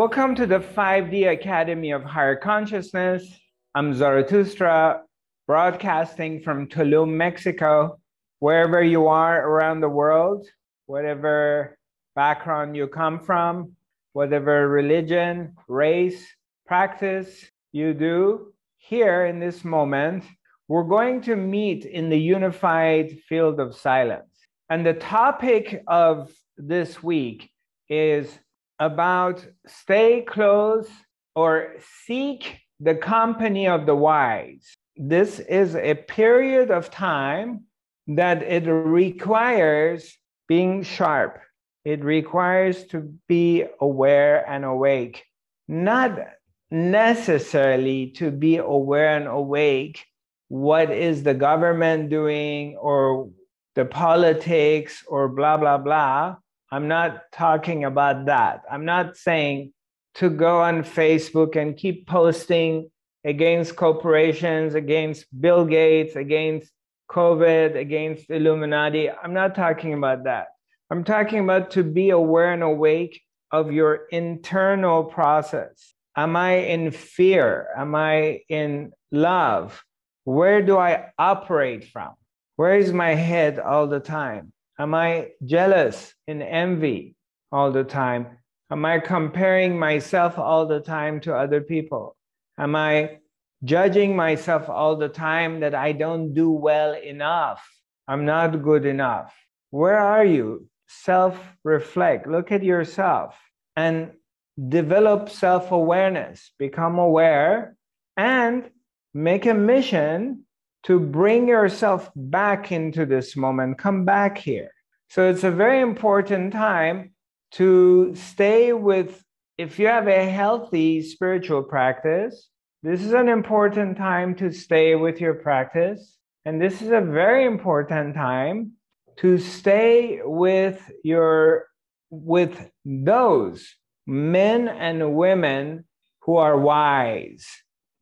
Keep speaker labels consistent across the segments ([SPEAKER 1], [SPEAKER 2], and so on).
[SPEAKER 1] Welcome to the 5D Academy of Higher Consciousness. I'm Zarathustra, broadcasting from Tulum, Mexico. Wherever you are around the world, whatever background you come from, whatever religion, race, practice you do, here in this moment, we're going to meet in the unified field of silence. And the topic of this week is about stay close or seek the company of the wise. This is a period of time that it requires being sharp. It requires to be aware and awake, not necessarily to be aware and awake what is the government doing or the politics or blah blah blah I'm not talking about that. I'm not saying to go on Facebook and keep posting against corporations, against Bill Gates, against COVID, against Illuminati. I'm not talking about that. I'm talking about to be aware and awake of your internal process. Am I in fear? Am I in love? Where do I operate from? Where is my head all the time? Am I jealous and envy all the time? Am I comparing myself all the time to other people? Am I judging myself all the time that I don't do well enough? I'm not good enough. Where are you? Self reflect, look at yourself and develop self awareness, become aware, and make a mission to bring yourself back into this moment, come back here. So it's a very important time to stay with, if you have a healthy spiritual practice, this is an important time to stay with your practice. And this is a very important time to stay with your with those men and women who are wise.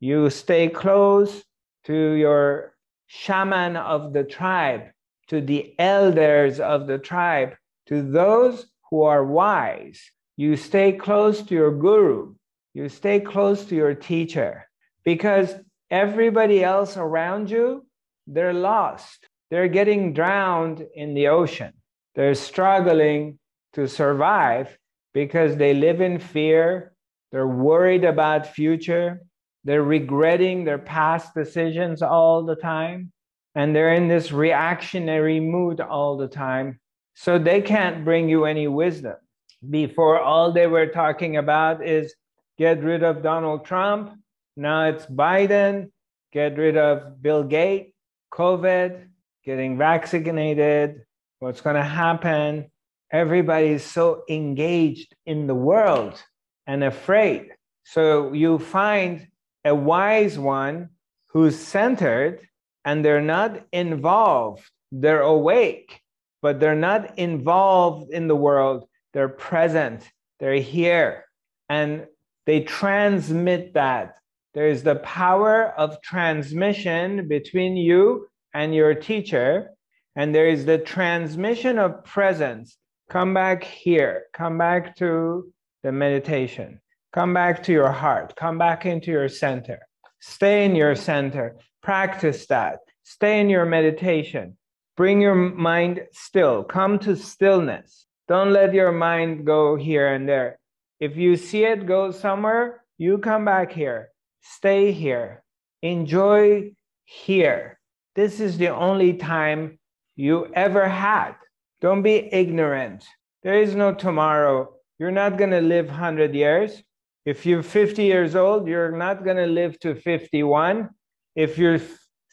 [SPEAKER 1] You stay close to your shaman of the tribe, to the elders of the tribe, to those who are wise. You stay close to your guru, you stay close to your teacher, because everybody else around you, they're lost. They're getting drowned in the ocean. They're struggling to survive because they live in fear. They're worried about future. They're regretting their past decisions all the time. And they're in this reactionary mood all the time. So they can't bring you any wisdom. Before, all they were talking about is get rid of Donald Trump. Now it's Biden, get rid of Bill Gates, COVID, getting vaccinated, what's going to happen. Everybody's so engaged in the world and afraid. So you find a wise one who's centered and they're not involved. They're awake, but they're not involved in the world. They're present, they're here, and they transmit that. There is the power of transmission between you and your teacher, and there is the transmission of presence. Come back here, come back to the meditation. Come back to your heart. Come back into your center. Stay in your center. Practice that. Stay in your meditation. Bring your mind still. Come to stillness. Don't let your mind go here and there. If you see it go somewhere, you come back here. Stay here. Enjoy here. This is the only time you ever had. Don't be ignorant. There is no tomorrow. You're not going to live 100 years. If you're 50 years old, you're not going to live to 51. If you're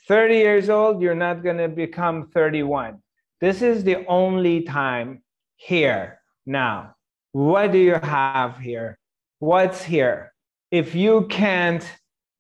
[SPEAKER 1] 30 years old, you're not going to become 31. This is the only time here now. What do you have here? What's here? If you can't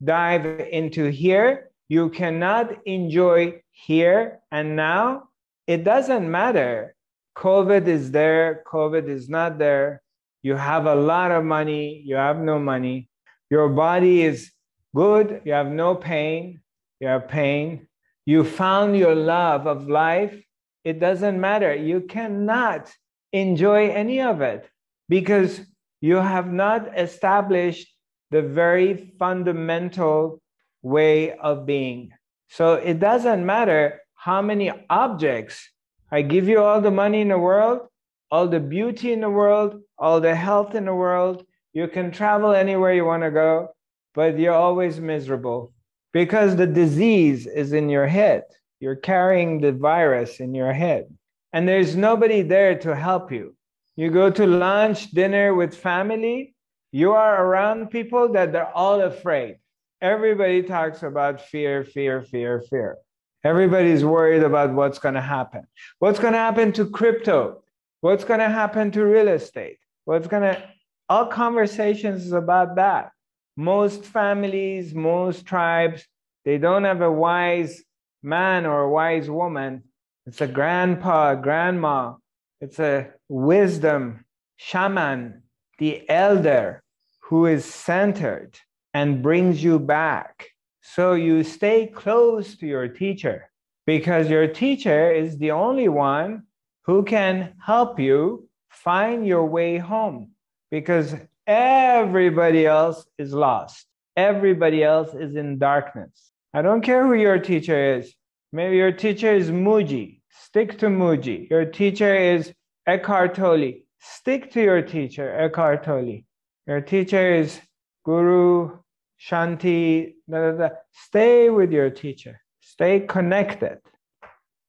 [SPEAKER 1] dive into here, you cannot enjoy here and now. It doesn't matter. COVID is there, COVID is not there you have a lot of money, you have no money, your body is good, you have no pain, you have pain, you found your love of life, it doesn't matter. You cannot enjoy any of it because You have not established the very fundamental way of being. So it doesn't matter how many objects I give you all the money in the world, all the beauty in the world, all the health in the world. You can travel anywhere you want to go, but you're always miserable because the disease is in your head. You're carrying the virus in your head, and there's nobody there to help you. You go to lunch, dinner with family, you are around people that they're all afraid. Everybody talks about fear, fear, fear, fear. Everybody's worried about what's going to happen. What's going to happen to crypto? What's going to happen to real estate? What's going to, all conversations is about that. Most families, most tribes, they don't have a wise man or a wise woman. It's a grandpa, grandma. It's a wisdom shaman, the elder who is centered and brings you back. So you stay close to your teacher because your teacher is the only one who can help you find your way home because everybody else is lost. Everybody else is in darkness. I don't care who your teacher is. Maybe your teacher is Mooji. Stick to Mooji. Your teacher is Eckhart Tolle. Stick to your teacher, Eckhart Tolle. Your teacher is Guru Shanti. Da, da, da. Stay with your teacher. Stay connected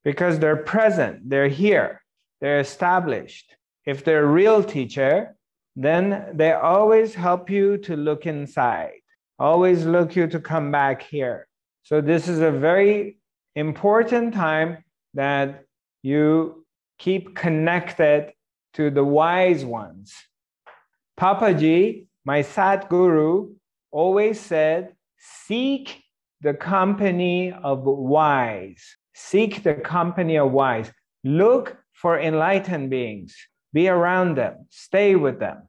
[SPEAKER 1] because they're present, they're here, they're established. If they're a real teacher, then they always help you to look inside, always look you to come back here. So this is a very important time that you keep connected to the wise ones. Papaji, my Sat Guru, always said, seek the company of wise. Seek the company of wise. Look for enlightened beings. Be around them. Stay with them.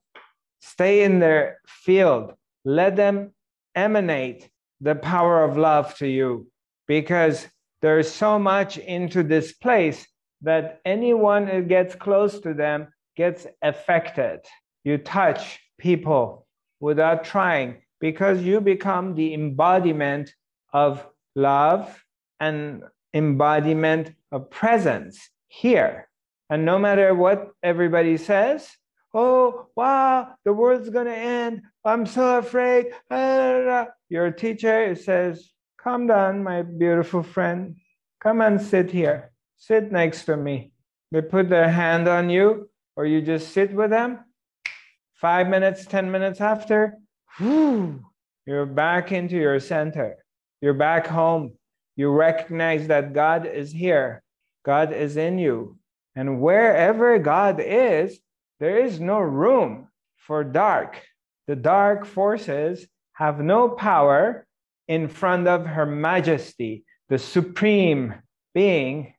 [SPEAKER 1] Stay in their field. Let them emanate the power of love to you because there's so much into this place that anyone who gets close to them gets affected. You touch people without trying because you become the embodiment of love and embodiment of presence here. And no matter what everybody says, oh, wow, the world's going to end. I'm so afraid. Ah, your teacher says, Come down, my beautiful friend. Come and sit here. Sit next to me. They put their hand on you, or you just sit with them. Five minutes, 10 minutes after, whew, you're back into your center. You're back home. You recognize that God is here, God is in you. And wherever God is, there is no room for dark. The dark forces have no power in front of Her Majesty, the Supreme Being.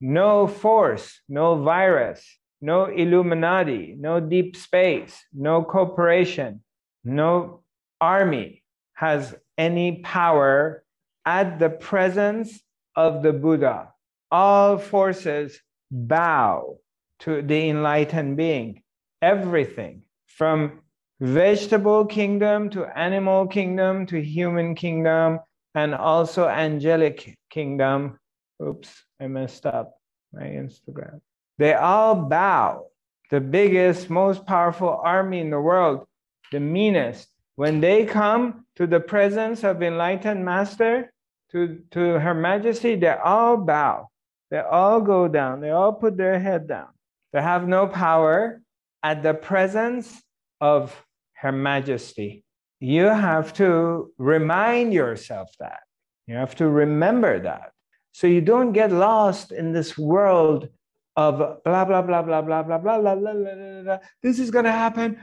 [SPEAKER 1] No force, no virus, no Illuminati, no deep space, no corporation, no army has any power at the presence of the Buddha. All forces bow to the enlightened being. Everything from vegetable kingdom to animal kingdom to human kingdom and also angelic kingdom. Oops, I messed up my Instagram. They all bow. The biggest, most powerful army in the world, the meanest, when they come to the presence of enlightened master, to, to Her Majesty, they all bow. They all go down. They all put their head down. They have no power at the presence of Her Majesty. You have to remind yourself that. You have to remember that. So you don't get lost in this world of blah blah blah blah blah blah blah blah blah blah blah. This is gonna happen.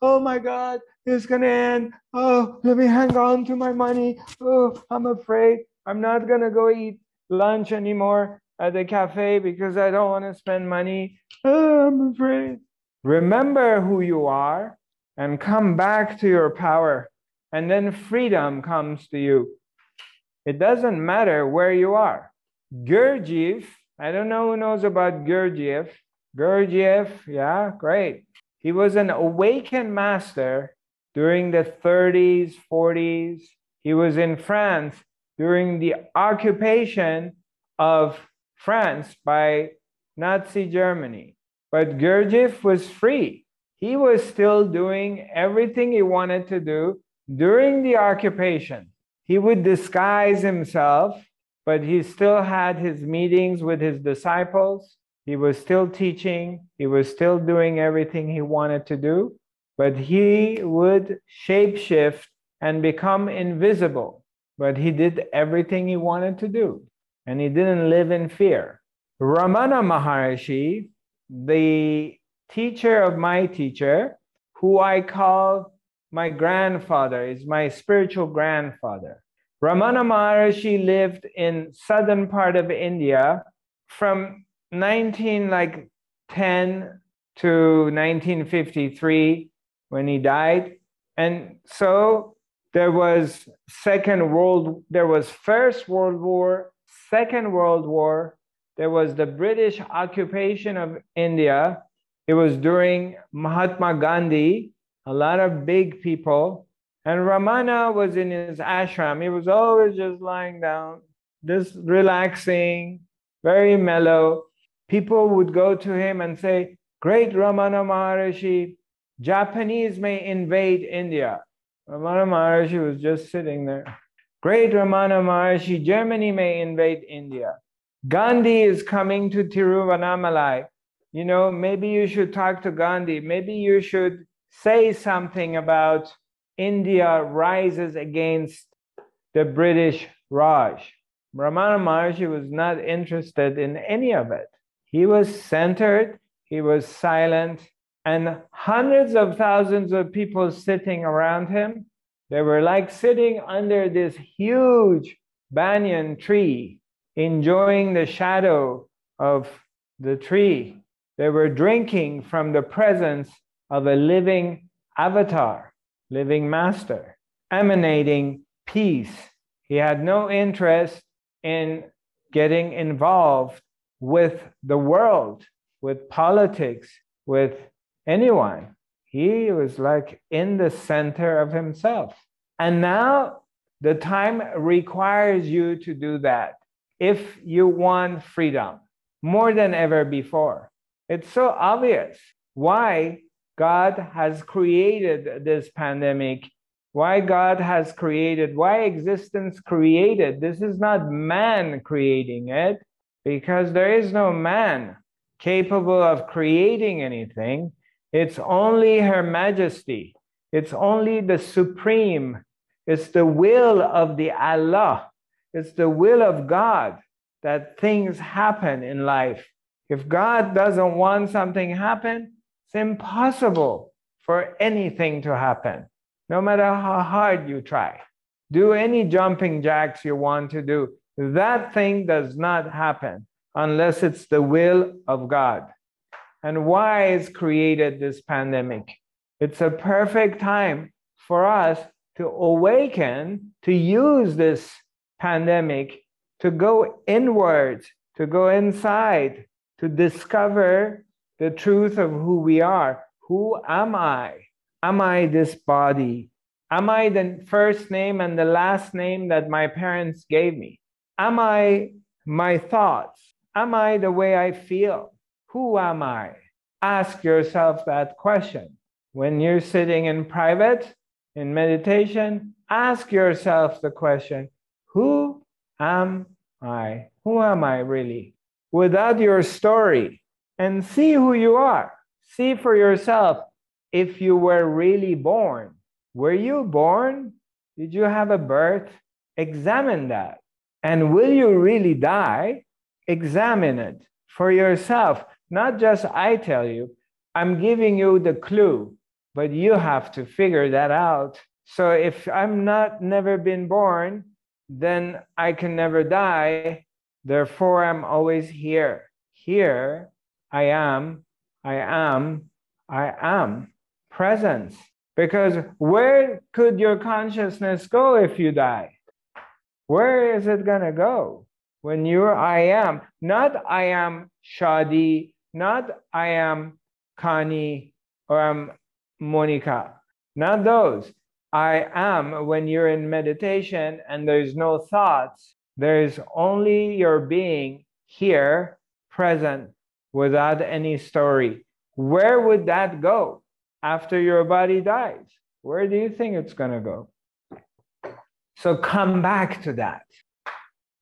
[SPEAKER 1] Oh my God, it's gonna end. Oh, let me hang on to my money. Oh, I'm afraid. I'm not gonna go eat lunch anymore at the cafe because I don't want to spend money. Oh, I'm afraid. Remember who you are and come back to your power, and then freedom comes to you. It doesn't matter where you are Gurdjieff, I don't know who knows about Gurdjieff. Gurdjieff, yeah, great. He was an awakened master during the 30s, 40s. He was in France during the occupation of France by Nazi Germany. But Gurdjieff was free. He was still doing everything he wanted to do during the occupation. He would disguise himself, but he still had his meetings with his disciples. He was still teaching. He was still doing everything he wanted to do, but he would shapeshift and become invisible. But he did everything he wanted to do, and he didn't live in fear. Ramana Maharishi, the teacher of my teacher, who I call my grandfather, is my spiritual grandfather. Ramana Maharishi lived in southern part of India from 19 like 10 to 1953 when he died. And so there was second world there was first world war, second world war, there was the British occupation of India. It was during Mahatma Gandhi, a lot of big people. And Ramana was in his ashram. He was always just lying down, just relaxing, very mellow people would go to him and say, Great Ramana Maharishi, Japanese may invade India. Ramana Maharshi was just sitting there. Great Ramana Maharshi, Germany may invade India. Gandhi is coming to Tiruvannamalai. You know, maybe you should talk to Gandhi. Maybe you should say something about India rises against the British Raj. Ramana Maharshi was not interested in any of it. He was centered, he was silent, and hundreds of thousands of people sitting around him. They were like sitting under this huge banyan tree, enjoying the shadow of the tree. They were drinking from the presence of a living avatar, living master, emanating peace. He had no interest in getting involved with the world, with politics, with anyone. He was like in the center of himself. And now the time requires you to do that if you want freedom more than ever before. It's so obvious why God has created this pandemic, why God has created, why existence created. This is not man creating it because there is no man capable of creating anything. It's only Her Majesty. It's only the Supreme. It's the will of the Allah. It's the will of God that things happen in life. If God doesn't want something happen, it's impossible for anything to happen, no matter how hard you try. Do any jumping jacks you want to do. That thing does not happen unless it's the will of God. And why is created this pandemic? It's a perfect time for us to awaken, to use this pandemic to go inward, to go inside, to discover the truth of who we are. Who am I? Am I this body? Am I the first name and the last name that my parents gave me? Am I my thoughts? Am I the way I feel? Who am I? Ask yourself that question. When you're sitting in private, in meditation, ask yourself the question Who am I? Who am I really? Without your story, and see who you are. See for yourself if you were really born. Were you born? Did you have a birth? Examine that. And will you really die? Examine it for yourself. Not just I tell you, I'm giving you the clue, but you have to figure that out. So if I'm not never been born, then I can never die. Therefore, I'm always here. Here, I am, I am, I am. Presence. Because where could your consciousness go if you die? Where is it going to go? When you're I am, not I am Shadi, not I am Connie or I'm Monica. Not those. I am when you're in meditation and there's no thoughts, there's only your being here, present, without any story. Where would that go after your body dies? Where do you think it's going to go? So come back to that.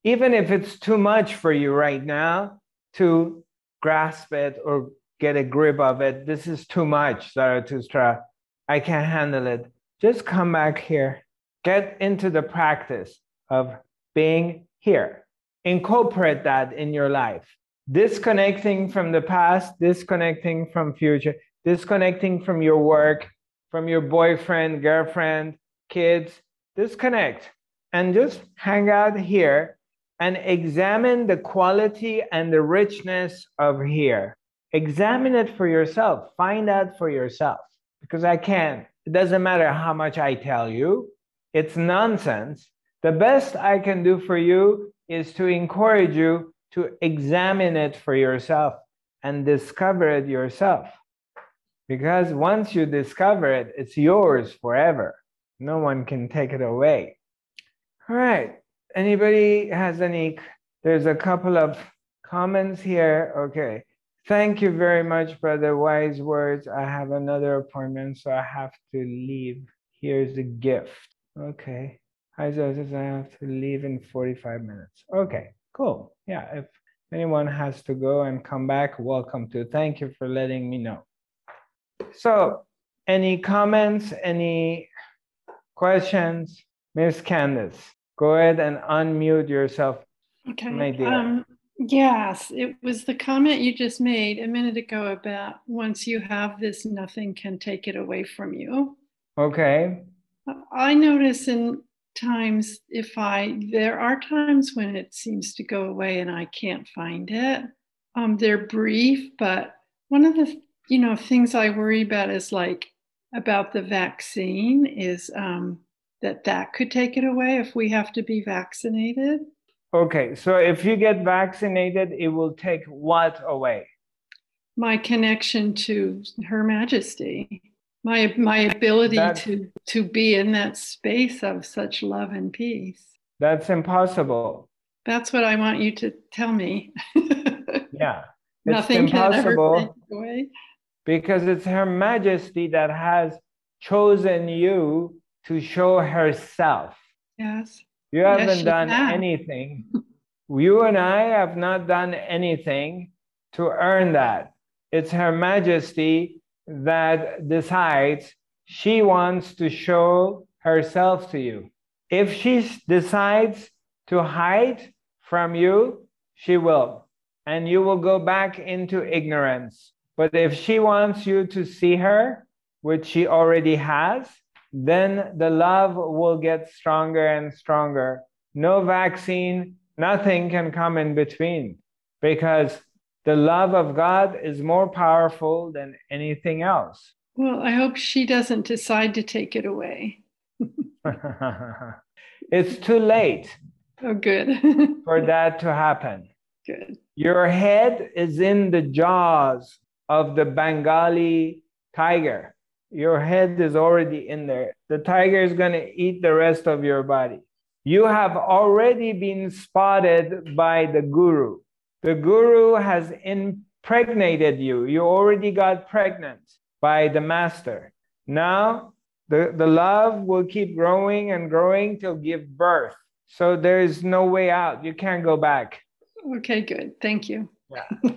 [SPEAKER 1] Even if it's too much for you right now to grasp it or get a grip of it, this is too much, Zarathustra. I can't handle it. Just come back here. Get into the practice of being here. Incorporate that in your life. Disconnecting from the past, disconnecting from future, disconnecting from your work, from your boyfriend, girlfriend, kids. Disconnect and just hang out here and examine the quality and the richness of here. Examine it for yourself. Find out for yourself because I can't. It doesn't matter how much I tell you, it's nonsense. The best I can do for you is to encourage you to examine it for yourself and discover it yourself. Because once you discover it, it's yours forever. No one can take it away. All right. Anybody has any? There's a couple of comments here. Okay. Thank you very much, brother. Wise words. I have another appointment, so I have to leave. Here's a gift. Okay. Hi, Joseph. I have to leave in 45 minutes. Okay, cool. Yeah, if anyone has to go and come back, welcome to. Thank you for letting me know. So, any comments, any questions? Miss Candace, go ahead and unmute yourself.
[SPEAKER 2] Okay. My dear. Um, Yes, it was the comment you just made a minute ago about once you have this, nothing can take it away from you.
[SPEAKER 1] Okay.
[SPEAKER 2] I notice in times if I, there are times when it seems to go away and I can't find it. Um, they're brief, but one of the, you know, things I worry about is like about the vaccine is um, that that could take it away if we have to be vaccinated.
[SPEAKER 1] Okay, so if you get vaccinated, it will take what away?
[SPEAKER 2] My connection to Her Majesty, my my ability to to be in that space of such love and peace.
[SPEAKER 1] That's impossible.
[SPEAKER 2] That's what I want you to tell me.
[SPEAKER 1] yeah,
[SPEAKER 2] nothing can ever take away.
[SPEAKER 1] Because it's Her Majesty that has chosen you to show herself.
[SPEAKER 2] Yes.
[SPEAKER 1] You haven't yes, done have. anything. You and I have not done anything to earn that. It's Her Majesty that decides she wants to show herself to you. If she decides to hide from you, she will, and you will go back into ignorance. But if she wants you to see her, which she already has, then the love will get stronger and stronger. No vaccine, nothing can come in between because the love of God is more powerful than anything else.
[SPEAKER 2] Well, I hope she doesn't decide to take it away.
[SPEAKER 1] it's too late.
[SPEAKER 2] Oh, good.
[SPEAKER 1] for that to happen.
[SPEAKER 2] Good.
[SPEAKER 1] Your head is in the jaws of the Bengali tiger your head is already in there. The tiger is going to eat the rest of your body. You have already been spotted by the guru. The guru has impregnated you. You already got pregnant by the master. Now, the, the love will keep growing and growing till give birth. So there is no way out. You can't go back.
[SPEAKER 2] Okay, good. Thank you.
[SPEAKER 1] Yeah.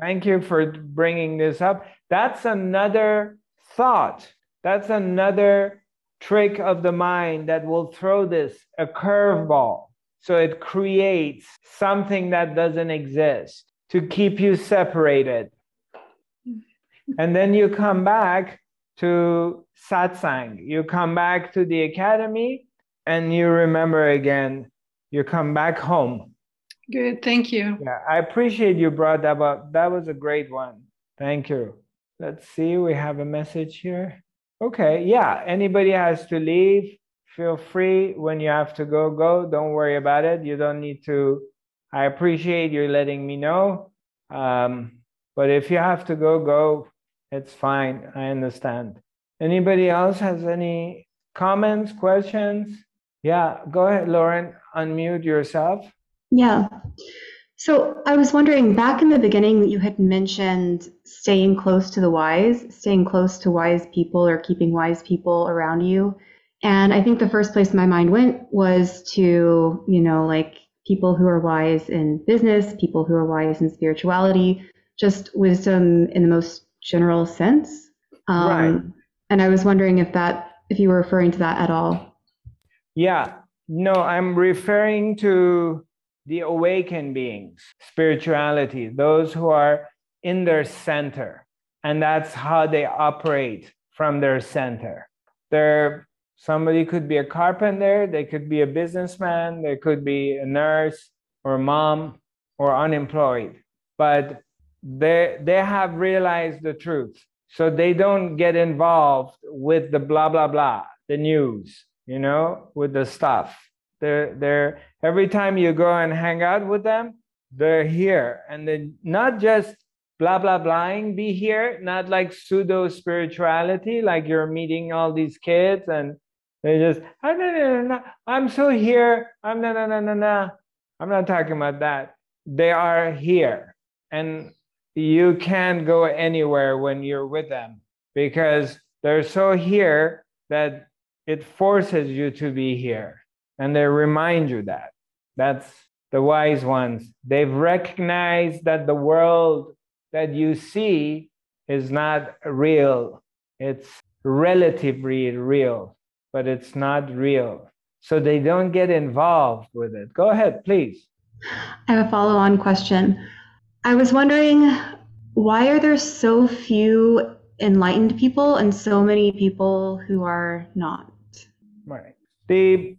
[SPEAKER 1] Thank you for bringing this up. That's another thought. That's another trick of the mind that will throw this a curveball. So it creates something that doesn't exist to keep you separated. And then you come back to satsang, you come back to the academy, and you remember again, you come back home.
[SPEAKER 2] Good, thank you.
[SPEAKER 1] Yeah, I appreciate you brought that up. That was a great one. Thank you. Let's see, we have a message here. Okay, yeah, anybody has to leave, feel free. When you have to go, go. Don't worry about it. You don't need to. I appreciate you letting me know. Um, But if you have to go, go. It's fine. I understand. Anybody else has any comments, questions? Yeah, go ahead, Lauren. Unmute yourself.
[SPEAKER 3] Yeah. So I was wondering back in the beginning, that you had mentioned staying close to the wise, staying close to wise people or keeping wise people around you. And I think the first place my mind went was to, you know, like people who are wise in business, people who are wise in spirituality, just wisdom in the most general sense. Um, right. And I was wondering if that, if you were referring to that at all.
[SPEAKER 1] Yeah. No, I'm referring to the awakened beings, spirituality, those who are in their center. And that's how they operate from their center. They're somebody could be a carpenter, they could be a businessman, they could be a nurse or a mom or unemployed. But they they have realized the truth. So they don't get involved with the blah blah blah, the news, you know, with the stuff they're they're every time you go and hang out with them, they're here, and they not just blah blah blahing be here, not like pseudo spirituality, like you're meeting all these kids and they just ah, oh, no, no, no, no, I'm so here. I'm no no no no no. I'm not talking about that. They are here, and you can't go anywhere when you're with them because they're so here that it forces you to be here and they remind you that. That's the wise ones. They've recognized that the world that you see is not real, it's relatively real, but it's not real. So they don't get involved with it. Go ahead, please.
[SPEAKER 3] I have a follow on question. I was wondering why are there so few enlightened people and so many people who are not?
[SPEAKER 1] Right. The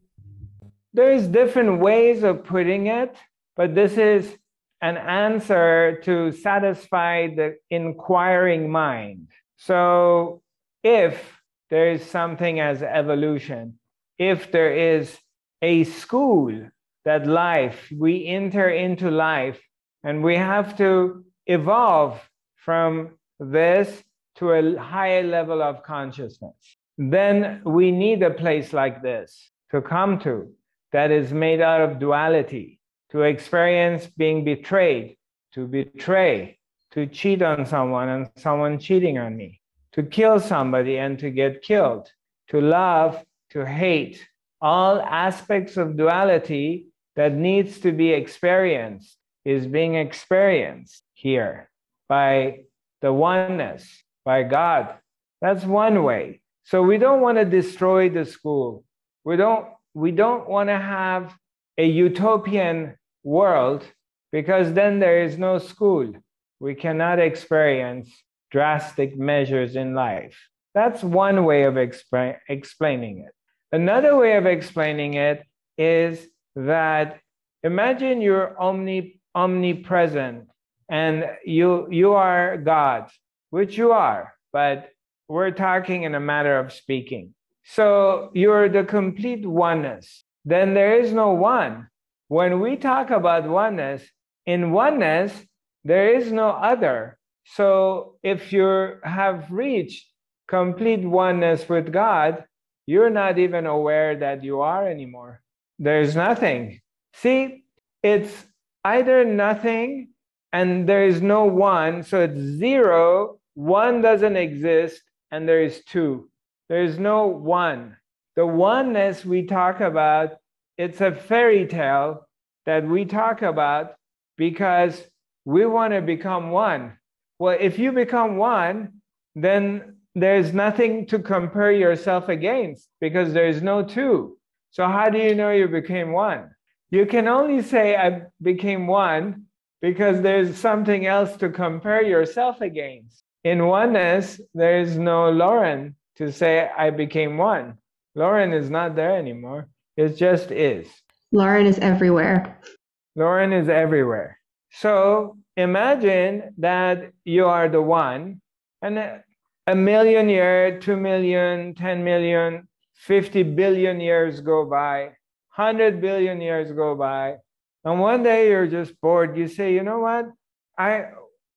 [SPEAKER 1] there's different ways of putting it, but this is an answer to satisfy the inquiring mind. So if there is something as evolution, if there is a school that life, we enter into life and we have to evolve from this to a higher level of consciousness, then we need a place like this to come to that is made out of duality, to experience being betrayed, to betray, to cheat on someone and someone cheating on me, to kill somebody and to get killed, to love, to hate, all aspects of duality that needs to be experienced is being experienced here by the oneness, by God. That's one way. So we don't want to destroy the school. We don't we don't want to have a utopian world because then there is no school. We cannot experience drastic measures in life. That's one way of exp- explaining it. Another way of explaining it is that imagine you're omni- omnipresent and you, you are God, which you are, but we're talking in a matter of speaking. So you're the complete oneness. Then there is no one. When we talk about oneness, in oneness, there is no other. So if you have reached complete oneness with God, you're not even aware that you are anymore. There's nothing. See, it's either nothing and there is no one. So it's zero, one doesn't exist, and there is two. There is no one. The oneness we talk about, it's a fairy tale that we talk about because we want to become one. Well, if you become one, then there's nothing to compare yourself against because there's no two. So, how do you know you became one? You can only say, I became one because there's something else to compare yourself against. In oneness, there is no Lauren to say I became one. Lauren is not there anymore. It just is.
[SPEAKER 3] Lauren is everywhere.
[SPEAKER 1] Lauren is everywhere. So imagine that you are the one, and a million year, two million, ten million, fifty billion years go by, hundred billion years go by, and one day you're just bored. You say, you know what? I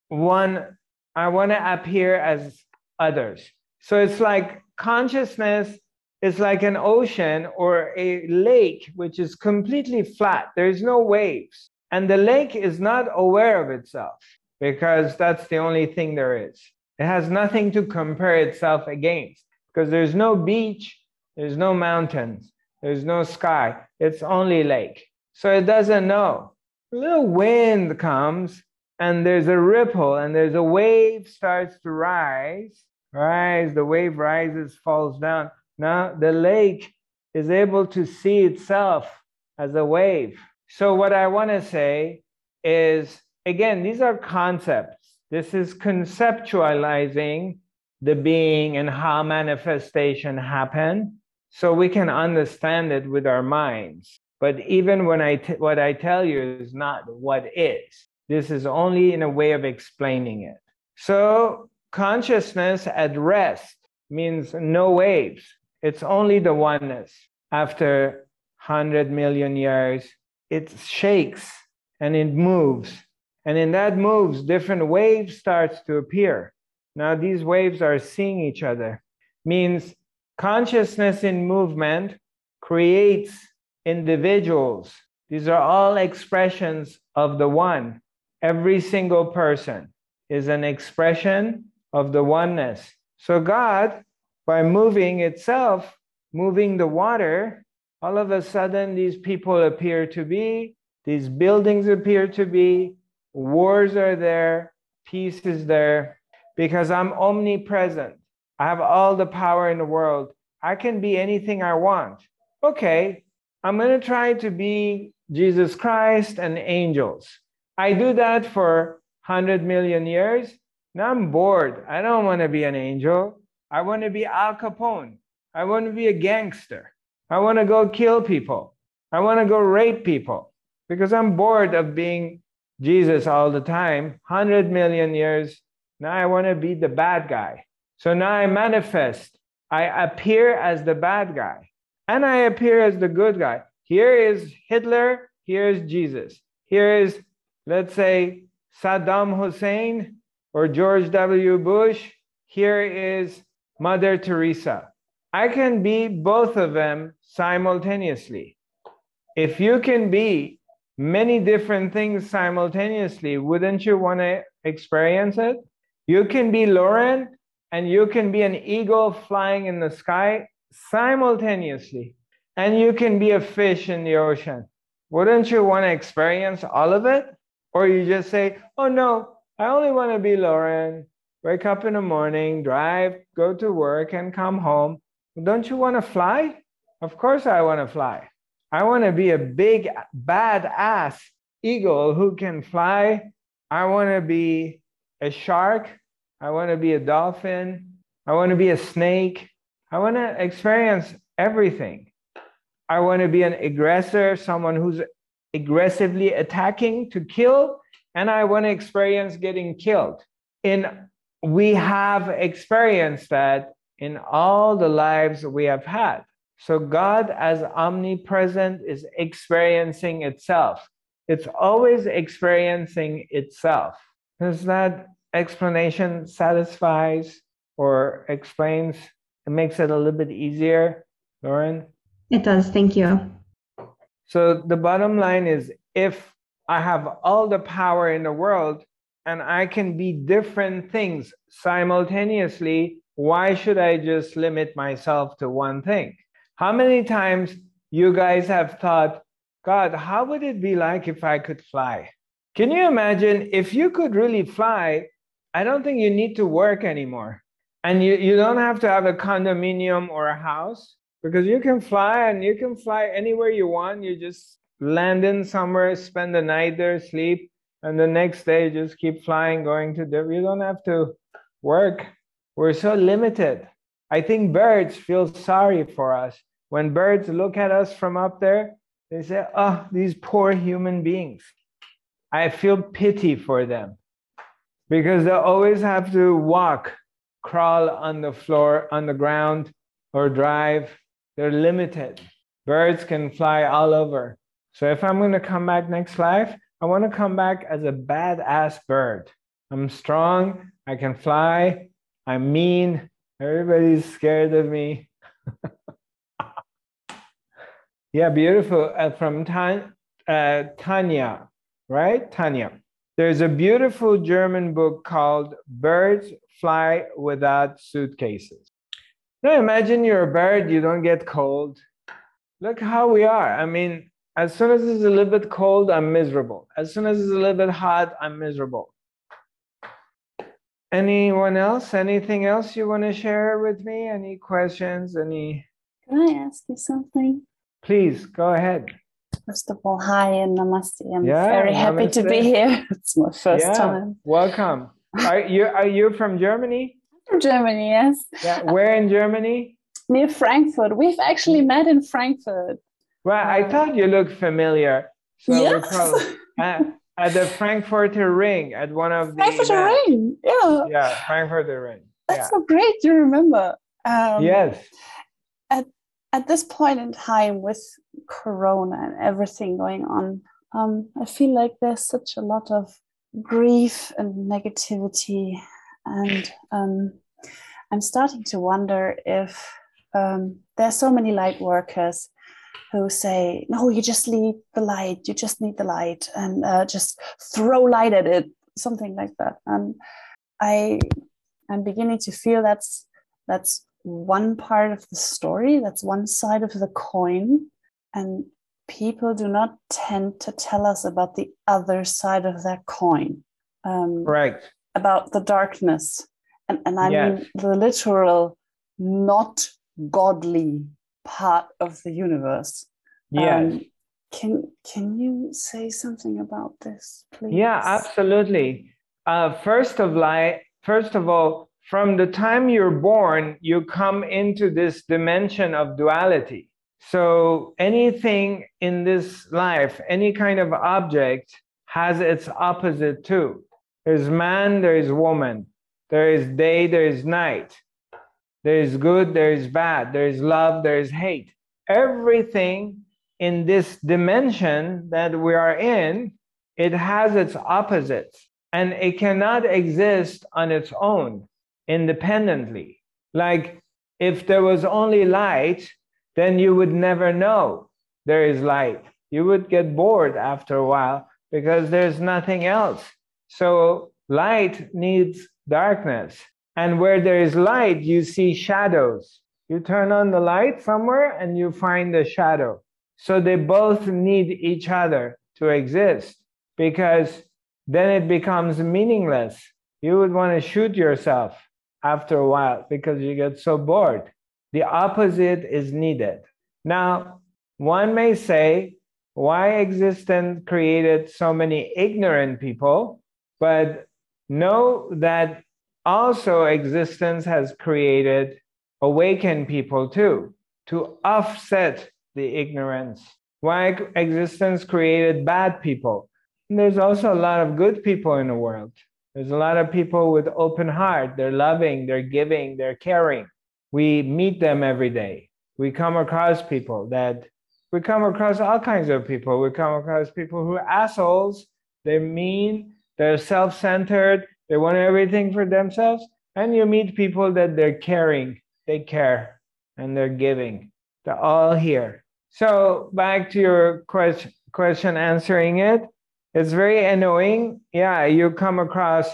[SPEAKER 1] one, I want to appear as others. So it's like consciousness is like an ocean or a lake, which is completely flat. There's no waves. And the lake is not aware of itself because that's the only thing there is. It has nothing to compare itself against because there's no beach, there's no mountains, there's no sky. It's only lake. So it doesn't know. A little wind comes and there's a ripple and there's a wave starts to rise, rise, the wave rises, falls down. Now the lake is able to see itself as a wave. So what I want to say is again, these are concepts. This is conceptualizing the being and how manifestation happen so we can understand it with our minds. But even when I t- what I tell you is not what is. This is only in a way of explaining it. So consciousness at rest means no waves. It's only the oneness. After 100 million years, it shakes and it moves. And in that moves, different waves starts to appear. Now these waves are seeing each other. Means consciousness in movement creates individuals. These are all expressions of the one. Every single person is an expression of the oneness. So, God, by moving itself, moving the water, all of a sudden these people appear to be, these buildings appear to be, wars are there, peace is there, because I'm omnipresent. I have all the power in the world. I can be anything I want. Okay, I'm going to try to be Jesus Christ and angels. I do that for 100 million years. Now I'm bored. I don't want to be an angel. I want to be Al Capone. I want to be a gangster. I want to go kill people. I want to go rape people because I'm bored of being Jesus all the time. 100 million years. Now I want to be the bad guy. So now I manifest. I appear as the bad guy and I appear as the good guy. Here is Hitler. Here is Jesus. Here is, let's say, Saddam Hussein or George W. Bush. Here is Mother Teresa. I can be both of them simultaneously. If you can be many different things simultaneously, wouldn't you want to experience it? You can be Lauren and you can be an eagle flying in the sky simultaneously, and you can be a fish in the ocean. Wouldn't you want to experience all of it? Or you just say, oh no, I only want to be Lauren, wake up in the morning, drive, go to work, and come home. Don't you want to fly? Of course, I want to fly. I want to be a big, bad ass eagle who can fly. I want to be a shark. I want to be a dolphin. I want to be a snake. I want to experience everything. I want to be an aggressor, someone who's aggressively attacking to kill, and I want to experience getting killed. In we have experienced that in all the lives we have had. So God, as omnipresent, is experiencing itself. It's always experiencing itself. Does that explanation satisfies or explains it makes it a little bit easier, Lauren?
[SPEAKER 3] It does. Thank you.
[SPEAKER 1] So the bottom line is if I have all the power in the world and I can be different things simultaneously, why should I just limit myself to one thing? How many times you guys have thought, God, how would it be like if I could fly? Can you imagine if you could really fly? I don't think you need to work anymore. And you, you don't have to have a condominium or a house because you can fly and you can fly anywhere you want. You just land in somewhere, spend the night there, sleep, and the next day just keep flying, going to the. You don't have to work. We're so limited. I think birds feel sorry for us. When birds look at us from up there, they say, Oh, these poor human beings. I feel pity for them because they always have to walk crawl on the floor, on the ground, or drive. They're limited. Birds can fly all over. So if I'm going to come back next life, I want to come back as a badass bird. I'm strong. I can fly. I'm mean. Everybody's scared of me. yeah, beautiful. Uh, from Tan- uh, Tanya, right? Tanya. There's a beautiful German book called Birds Fly Without Suitcases. Now imagine you're a bird, you don't get cold. Look how we are. I mean, as soon as it's a little bit cold, I'm miserable. As soon as it's a little bit hot, I'm miserable. Anyone else? Anything else you want to share with me? Any questions? Any?
[SPEAKER 4] Can I ask you something?
[SPEAKER 1] Please go ahead.
[SPEAKER 4] First of all, hi and namaste. I'm
[SPEAKER 1] Yeah,
[SPEAKER 4] very happy to be here. It's my first
[SPEAKER 1] yeah,
[SPEAKER 4] time.
[SPEAKER 1] welcome. Are you are you from Germany?
[SPEAKER 4] From Germany, yes.
[SPEAKER 1] Yeah, where in Germany?
[SPEAKER 4] Near Frankfurt. We've actually met in Frankfurt.
[SPEAKER 1] Well, I
[SPEAKER 4] Uh,
[SPEAKER 1] thought you looked familiar. So
[SPEAKER 4] yes.
[SPEAKER 1] probably- at, at the Frankfurter Ring at one of the
[SPEAKER 4] Frankfurter
[SPEAKER 1] events.
[SPEAKER 4] Rain. Yeah.
[SPEAKER 1] Yeah, Frankfurter Ring.
[SPEAKER 4] That's
[SPEAKER 1] Yeah.
[SPEAKER 4] so great you remember. Um,
[SPEAKER 1] yes.
[SPEAKER 4] At this point in time with Corona and everything going on, um, I feel like there's such a lot of grief and negativity. And um, I'm starting to wonder if um, there's so many light workers who say, no, you just need the light, you just need the light, and uh, just throw light at it, something like that. And I, I'm beginning to feel that's that's one part of the story, that's one side of the coin, and people do not tend to tell us about the other side of that coin, um,
[SPEAKER 1] Correct.
[SPEAKER 4] about the darkness, and and I
[SPEAKER 1] Yes.
[SPEAKER 4] mean the literal, not godly part of the universe.
[SPEAKER 1] Yeah.
[SPEAKER 4] Um, can can you say something about this, please?
[SPEAKER 1] Yeah, absolutely. Uh, first of light, first of all, from the time you're born, you come into this dimension of duality. So anything in this life, any kind of object, has its opposite too. There's man, there is woman, there is day, there is night, there is good, there is bad, there is love, there is hate. Everything in this dimension that we are in, it has its opposites and it cannot exist on its own independently. Like if there was only light, then you would never know there is light. You would get bored after a while because there's nothing else. So light needs darkness. And where there is light, you see shadows. You turn on the light somewhere and you find a shadow. So they both need each other to exist because then it becomes meaningless. You would want to shoot yourself after a while because you get so bored. The opposite is needed. Now, one may say, why existence created so many ignorant people? But know that also existence has created awakened people too, to offset the ignorance. Why existence created bad people? And there's also a lot of good people in the world. There's a lot of people with open heart. They're loving, they're giving, they're caring. We meet them every day. We come across people that we come across all kinds of people. We come across people who are assholes. They're mean. They're self-centered. They want everything for themselves. And you meet people that they're caring. They care and they're giving. They're all here. So back to your question, question answering it. It's very annoying. Yeah, you come across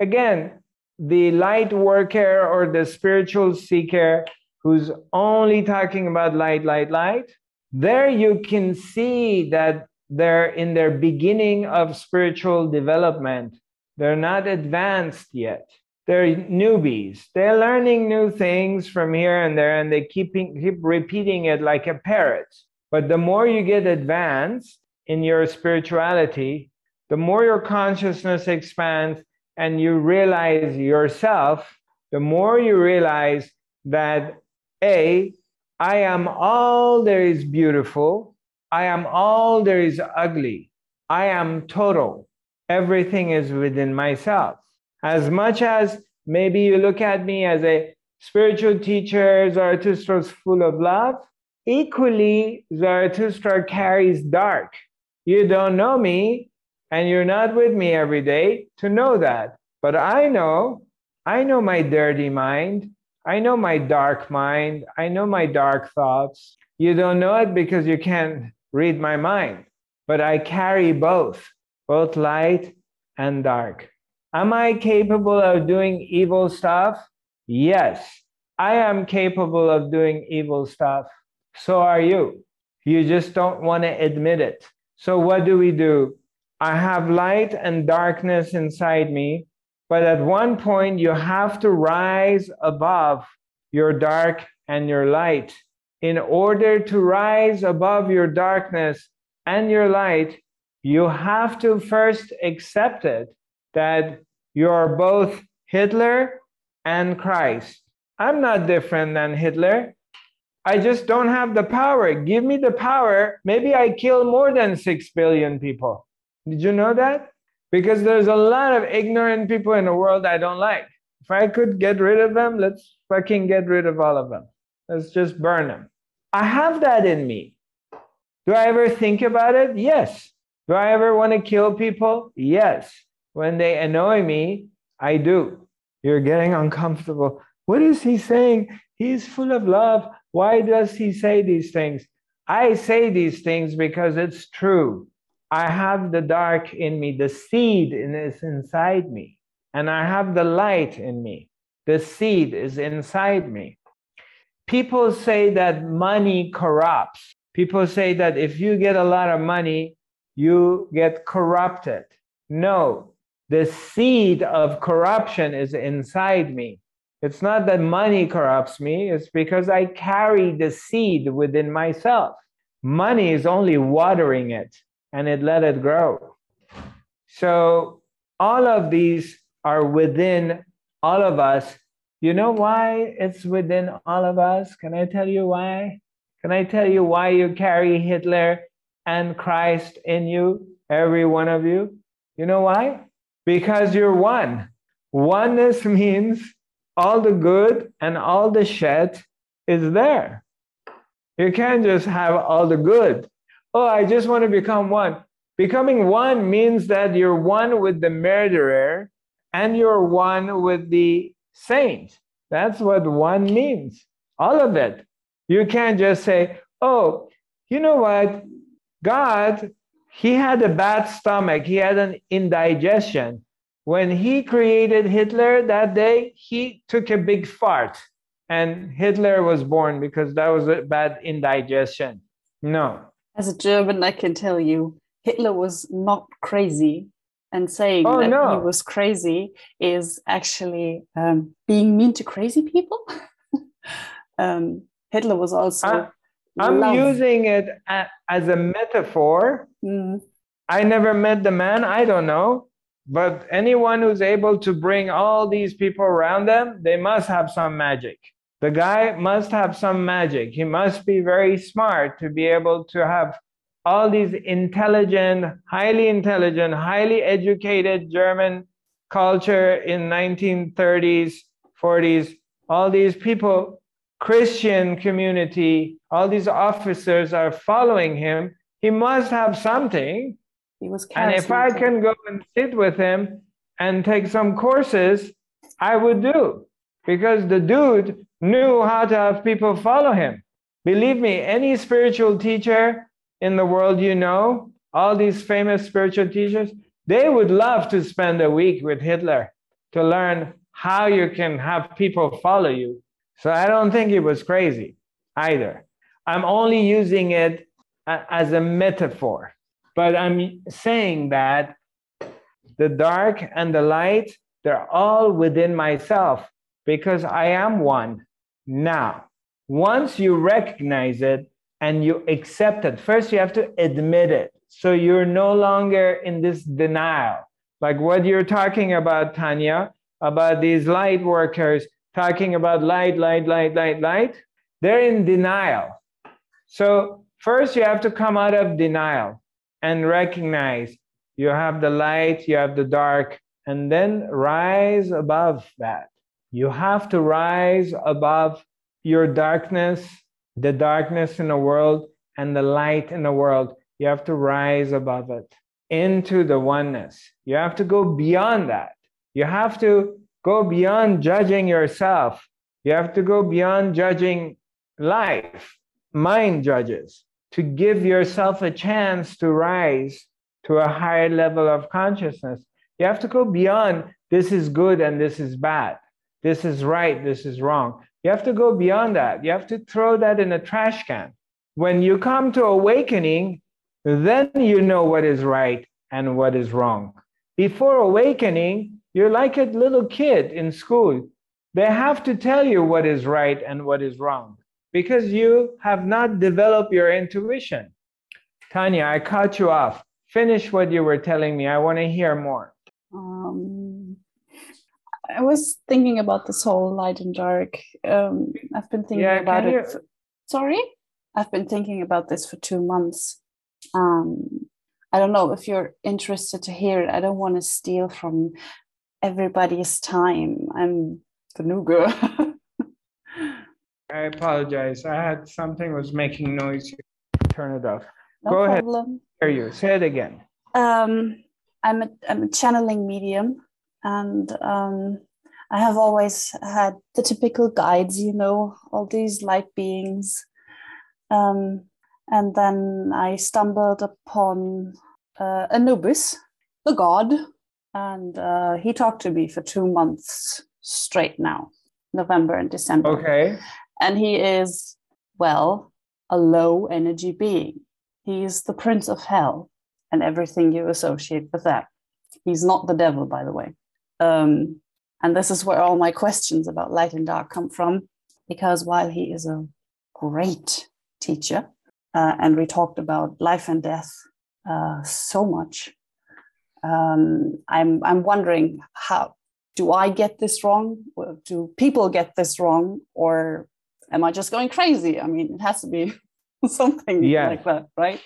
[SPEAKER 1] again the light worker or the spiritual seeker who's only talking about light, light, light. There you can see that they're in their beginning of spiritual development. They're not advanced yet. They're newbies. They're learning new things from here and there, and they keeping keep repeating it like a parrot. But the more you get advanced in your spirituality, the more your consciousness expands and you realize yourself, the more you realize that A, I am all there is beautiful, I am all there is ugly, I am total. Everything is within myself. As much as maybe you look at me as a spiritual teacher, Zarathustra is full of love, equally, Zarathustra carries dark. You don't know me, and you're not with me every day to know that. But I know, I know my dirty mind. I know my dark mind. I know my dark thoughts. You don't know it because you can't read my mind. But I carry both, both light and dark. Am I capable of doing evil stuff? Yes, I am capable of doing evil stuff. So are you. You just don't want to admit it. So, what do we do? I have light and darkness inside me, but at one point you have to rise above your dark and your light. In order to rise above your darkness and your light, you have to first accept it that you're both Hitler and Christ. I'm not different than Hitler. I just don't have the power. Give me the power. Maybe I kill more than 6 billion people. Did you know that? Because there's a lot of ignorant people in the world I don't like. If I could get rid of them, let's fucking get rid of all of them. Let's just burn them. I have that in me. Do I ever think about it? Yes. Do I ever want to kill people? Yes. When they annoy me, I do. You're getting uncomfortable. What is he saying? He's full of love. Why does he say these things? I say these things because it's true. I have the dark in me, the seed is inside me, and I have the light in me. The seed is inside me. People say that money corrupts. People say that if you get a lot of money, you get corrupted. No, the seed of corruption is inside me. It's not that money corrupts me, it's because I carry the seed within myself. Money is only watering it and it let it grow. So all of these are within all of us. You know why it's within all of us? Can I tell you why? Can I tell you why you carry Hitler and Christ in you, every one of you? You know why? because you're one. Oneness means all the good and all the shit is there. You can't just have all the good. Oh, I just want to become one. Becoming one means that you're one with the murderer and you're one with the saint. That's what one means. All of it. You can't just say, oh, you know what? God he had a bad stomach, he had an indigestion. When he created Hitler that day, he took a big fart and Hitler was born because that was a bad indigestion. No.
[SPEAKER 4] As a German, I can tell you, Hitler was not crazy. And saying oh, that no. he was crazy is actually um, being mean to crazy people. um, Hitler was also. Uh,
[SPEAKER 1] I'm love. using it as a metaphor. Mm. I never met the man, I don't know. But anyone who's able to bring all these people around them, they must have some magic. The guy must have some magic. He must be very smart to be able to have all these intelligent, highly intelligent, highly educated German culture in 1930s, 40s, all these people Christian community, all these officers are following him, he must have something. He was and if I can go and sit with him and take some courses, I would do because the dude knew how to have people follow him. Believe me, any spiritual teacher in the world you know, all these famous spiritual teachers, they would love to spend a week with Hitler to learn how you can have people follow you so I don't think it was crazy either. I'm only using it as a metaphor, but I'm saying that the dark and the light, they're all within myself because I am one now. Once you recognize it and you accept it, first you have to admit it. So you're no longer in this denial. Like what you're talking about, Tanya, about these light workers talking about light, light, light, light, light, they're in denial. So, first, you have to come out of denial and recognize you have the light, you have the dark, and then rise above that. You have to rise above your darkness, the darkness in the world, and the light in the world. You have to rise above it into the oneness. You have to go beyond that. You have to go beyond judging yourself. You have to go beyond judging life, mind judges, to give yourself a chance to rise to a higher level of consciousness. You have to go beyond this is good and this is bad. This is right, this is wrong. You have to go beyond that. You have to throw that in a trash can. When you come to awakening, then you know what is right and what is wrong. Before awakening, you're like a little kid in school. They have to tell you what is right and what is wrong because you have not developed your intuition. Tanya, I cut you off. Finish what you were telling me. I want to hear more.
[SPEAKER 4] Um, I was thinking about this whole light and dark. Um, I've been thinking yeah, about it. You... For... Sorry? I've been thinking about this for two months. Um, I don't know if you're interested to hear it. I don't want to steal from everybody's time. I'm the new girl.
[SPEAKER 1] I apologize. I had something was making noise. Turn it off.
[SPEAKER 4] No
[SPEAKER 1] Go
[SPEAKER 4] problem.
[SPEAKER 1] ahead. Hear you. Say it again.
[SPEAKER 4] Um, I'm a, I'm a channeling medium, and um, I have always had the typical guides. You know, all these light beings. Um, and then I stumbled upon uh, Anubis, the god, and uh, he talked to me for two months straight now, November and December.
[SPEAKER 1] Okay.
[SPEAKER 4] And he is, well, a low energy being. He is the prince of hell and everything you associate with that. He's not the devil, by the way. Um, and this is where all my questions about light and dark come from, because while he is a great teacher, uh, and we talked about life and death uh, so much, um, I'm I'm wondering how do I get this wrong? Do people get this wrong, or am I just going crazy? I mean, it has to be something yeah. like that, right?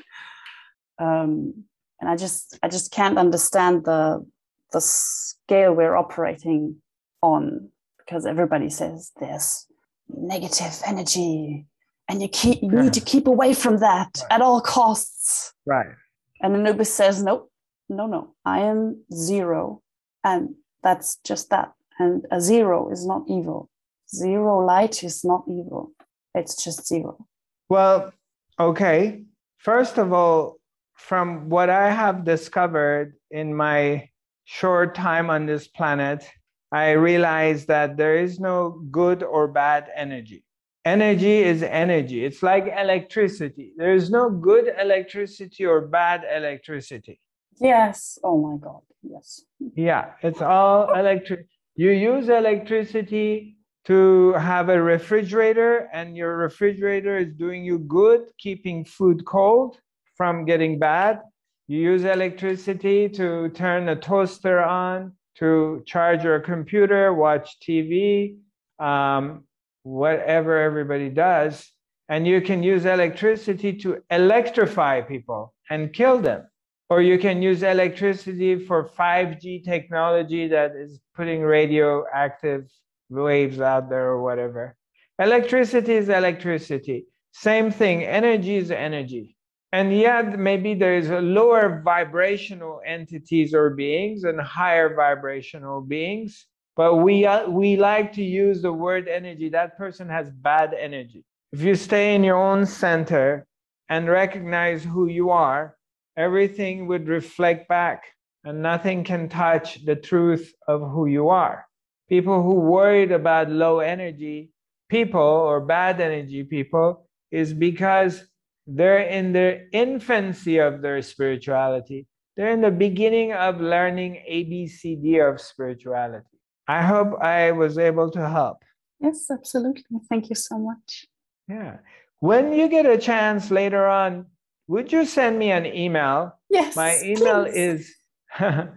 [SPEAKER 4] Um, and I just I just can't understand the the scale we're operating on because everybody says there's negative energy and you keep you need to keep away from that right. at all costs
[SPEAKER 1] right
[SPEAKER 4] and anubis says nope no no i am zero and that's just that. And a zero is not evil. Zero light is not evil. It's just zero.
[SPEAKER 1] Well okay. First of all from what i have discovered in my short time on this planet i realized that there is no good or bad energy. Energy is energy. It's like electricity. There is no good electricity or bad electricity
[SPEAKER 4] yes. Oh my god. Yes.
[SPEAKER 1] Yeah it's all electric you use electricity to have a refrigerator and your refrigerator is doing you good keeping food cold from getting bad. You use electricity to turn a toaster on to charge your computer watch tv um, whatever everybody does. And you can use electricity to electrify people and kill them or you can use electricity for 5G technology that is putting radioactive waves out there or whatever. Electricity is electricity. Same thing, energy is energy. And yet, maybe there is a lower vibrational entities or beings and higher vibrational beings. But we, uh, we like to use the word energy. That person has bad energy. If you stay in your own center and recognize who you are, everything would reflect back and nothing can touch the truth of who you are. People who worried about low energy people or bad energy people is because they're in the infancy of their spirituality. They're in the beginning of learning ABCD of spirituality. I hope I was able to help.
[SPEAKER 4] Yes, absolutely. Thank you so much.
[SPEAKER 1] Yeah. When you get a chance later on, would you send me an email?
[SPEAKER 4] Yes.
[SPEAKER 1] My email
[SPEAKER 4] please.
[SPEAKER 1] is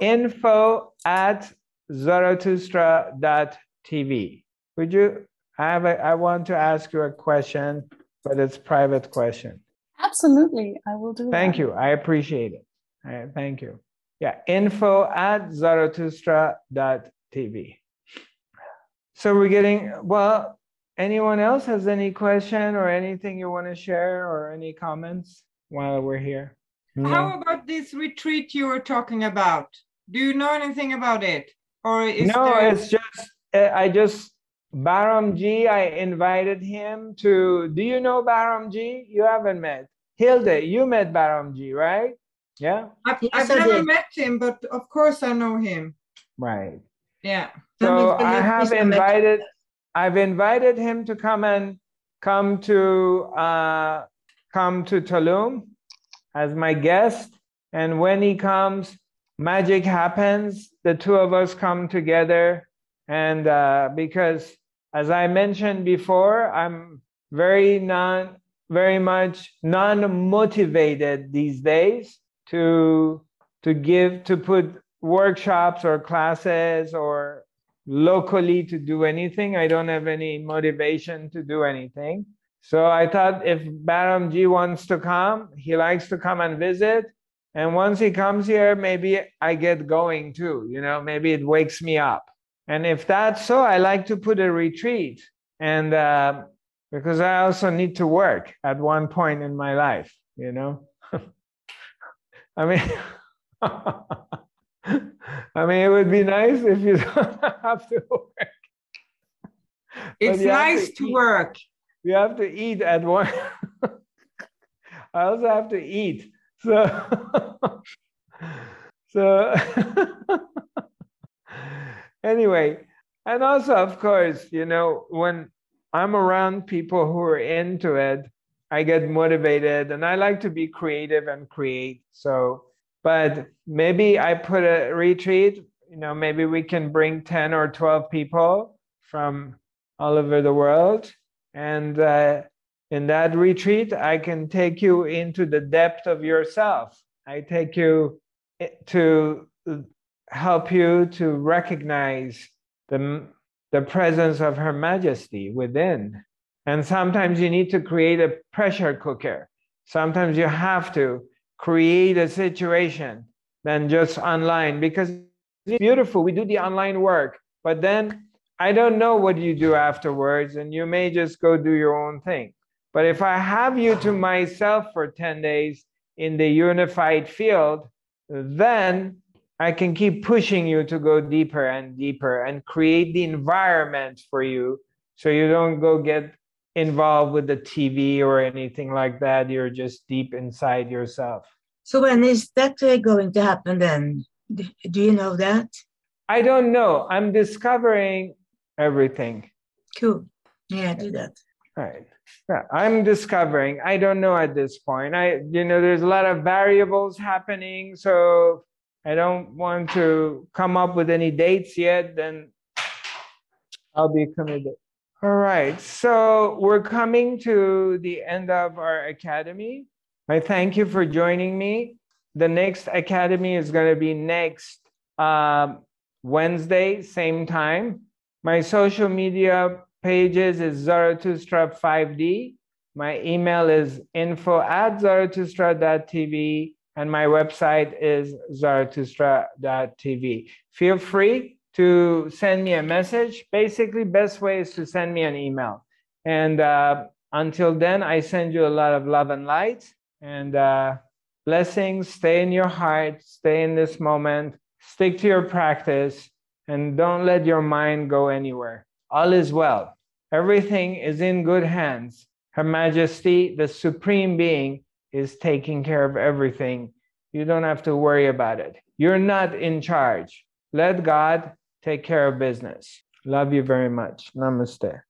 [SPEAKER 1] info at zarathustra.tv. Would you I have a, I want to ask you a question, but it's private question.
[SPEAKER 4] Absolutely. I will do
[SPEAKER 1] Thank
[SPEAKER 4] that.
[SPEAKER 1] you. I appreciate it. Right, thank you. Yeah, info at zarathustra.tv. So we're getting well, Anyone else has any question or anything you want to share or any comments while we're here?
[SPEAKER 5] No? How about this retreat you were talking about? Do you know anything about it? or is
[SPEAKER 1] no,
[SPEAKER 5] there...
[SPEAKER 1] it's just uh, I just Baramji. I invited him to. Do you know Baramji? You haven't met Hilde. You met Baramji, right? Yeah.
[SPEAKER 5] I've, I've
[SPEAKER 6] I
[SPEAKER 5] never met him, but of course I know him.
[SPEAKER 1] Right.
[SPEAKER 5] Yeah.
[SPEAKER 1] So I have
[SPEAKER 6] is connected.
[SPEAKER 1] invited. I've invited him to come and come to uh, come to Tulum as my guest. And when he comes, magic happens. The two of us come together, and uh, because, as I mentioned before, I'm very non, very much non-motivated these days to to give to put workshops or classes or locally to do anything. I don't have any motivation to do anything. So I thought if Baramji wants to come, he likes to come and visit. And once he comes here, maybe I get going too, you know, maybe it wakes me up. And if that's so, I like to put a retreat. And uh, because I also need to work at one point in my life, you know. I mean, I mean, it would be nice if you don't have to work.
[SPEAKER 5] It's nice to
[SPEAKER 1] eat.
[SPEAKER 5] work.
[SPEAKER 1] You have to eat at one. I also have to eat. So, so anyway, and also, of course, you know, when I'm around people who are into it, I get motivated and I like to be creative and create. So, but maybe I put a retreat, you know, maybe we can bring 10 or 12 people from all over the world. And uh, in that retreat, I can take you into the depth of yourself. I take you to uh, help you to recognize the, the presence of Her Majesty within. And sometimes you need to create a pressure cooker. Sometimes you have to create a situation than just online because it's beautiful. We do the online work, but then I don't know what you do afterwards, and you may just go do your own thing. But if I have you to myself for 10 days in the unified field, then I can keep pushing you to go deeper and deeper and create the environment for you so you don't go get involved with the TV or anything like that. You're just deep inside yourself.
[SPEAKER 6] So when is that going to happen then? Do you know that?
[SPEAKER 1] I don't know. I'm discovering everything.
[SPEAKER 6] Cool. Yeah, do that.
[SPEAKER 1] Right. Yeah, I'm discovering. I don't know at this point. I, you know, there's a lot of variables happening, so I don't want to come up with any dates yet. Then I'll be committed. All right. So we're coming to the end of our academy. I thank you for joining me. The next academy is going to be next um, Wednesday, same time. My social media pages is Zarathustra 5D. My email is info at zarathustra.tv and my website is zarathustra.tv. Feel free to send me a message. Basically, best way is to send me an email. And uh, until then, I send you a lot of love and light and uh, blessings. Stay in your heart, stay in this moment, stick to your practice, and don't let your mind go anywhere. All is well. Everything is in good hands. Her Majesty, the Supreme Being, is taking care of everything. You don't have to worry about it. You're not in charge. Let God take care of business. Love you very much. Namaste.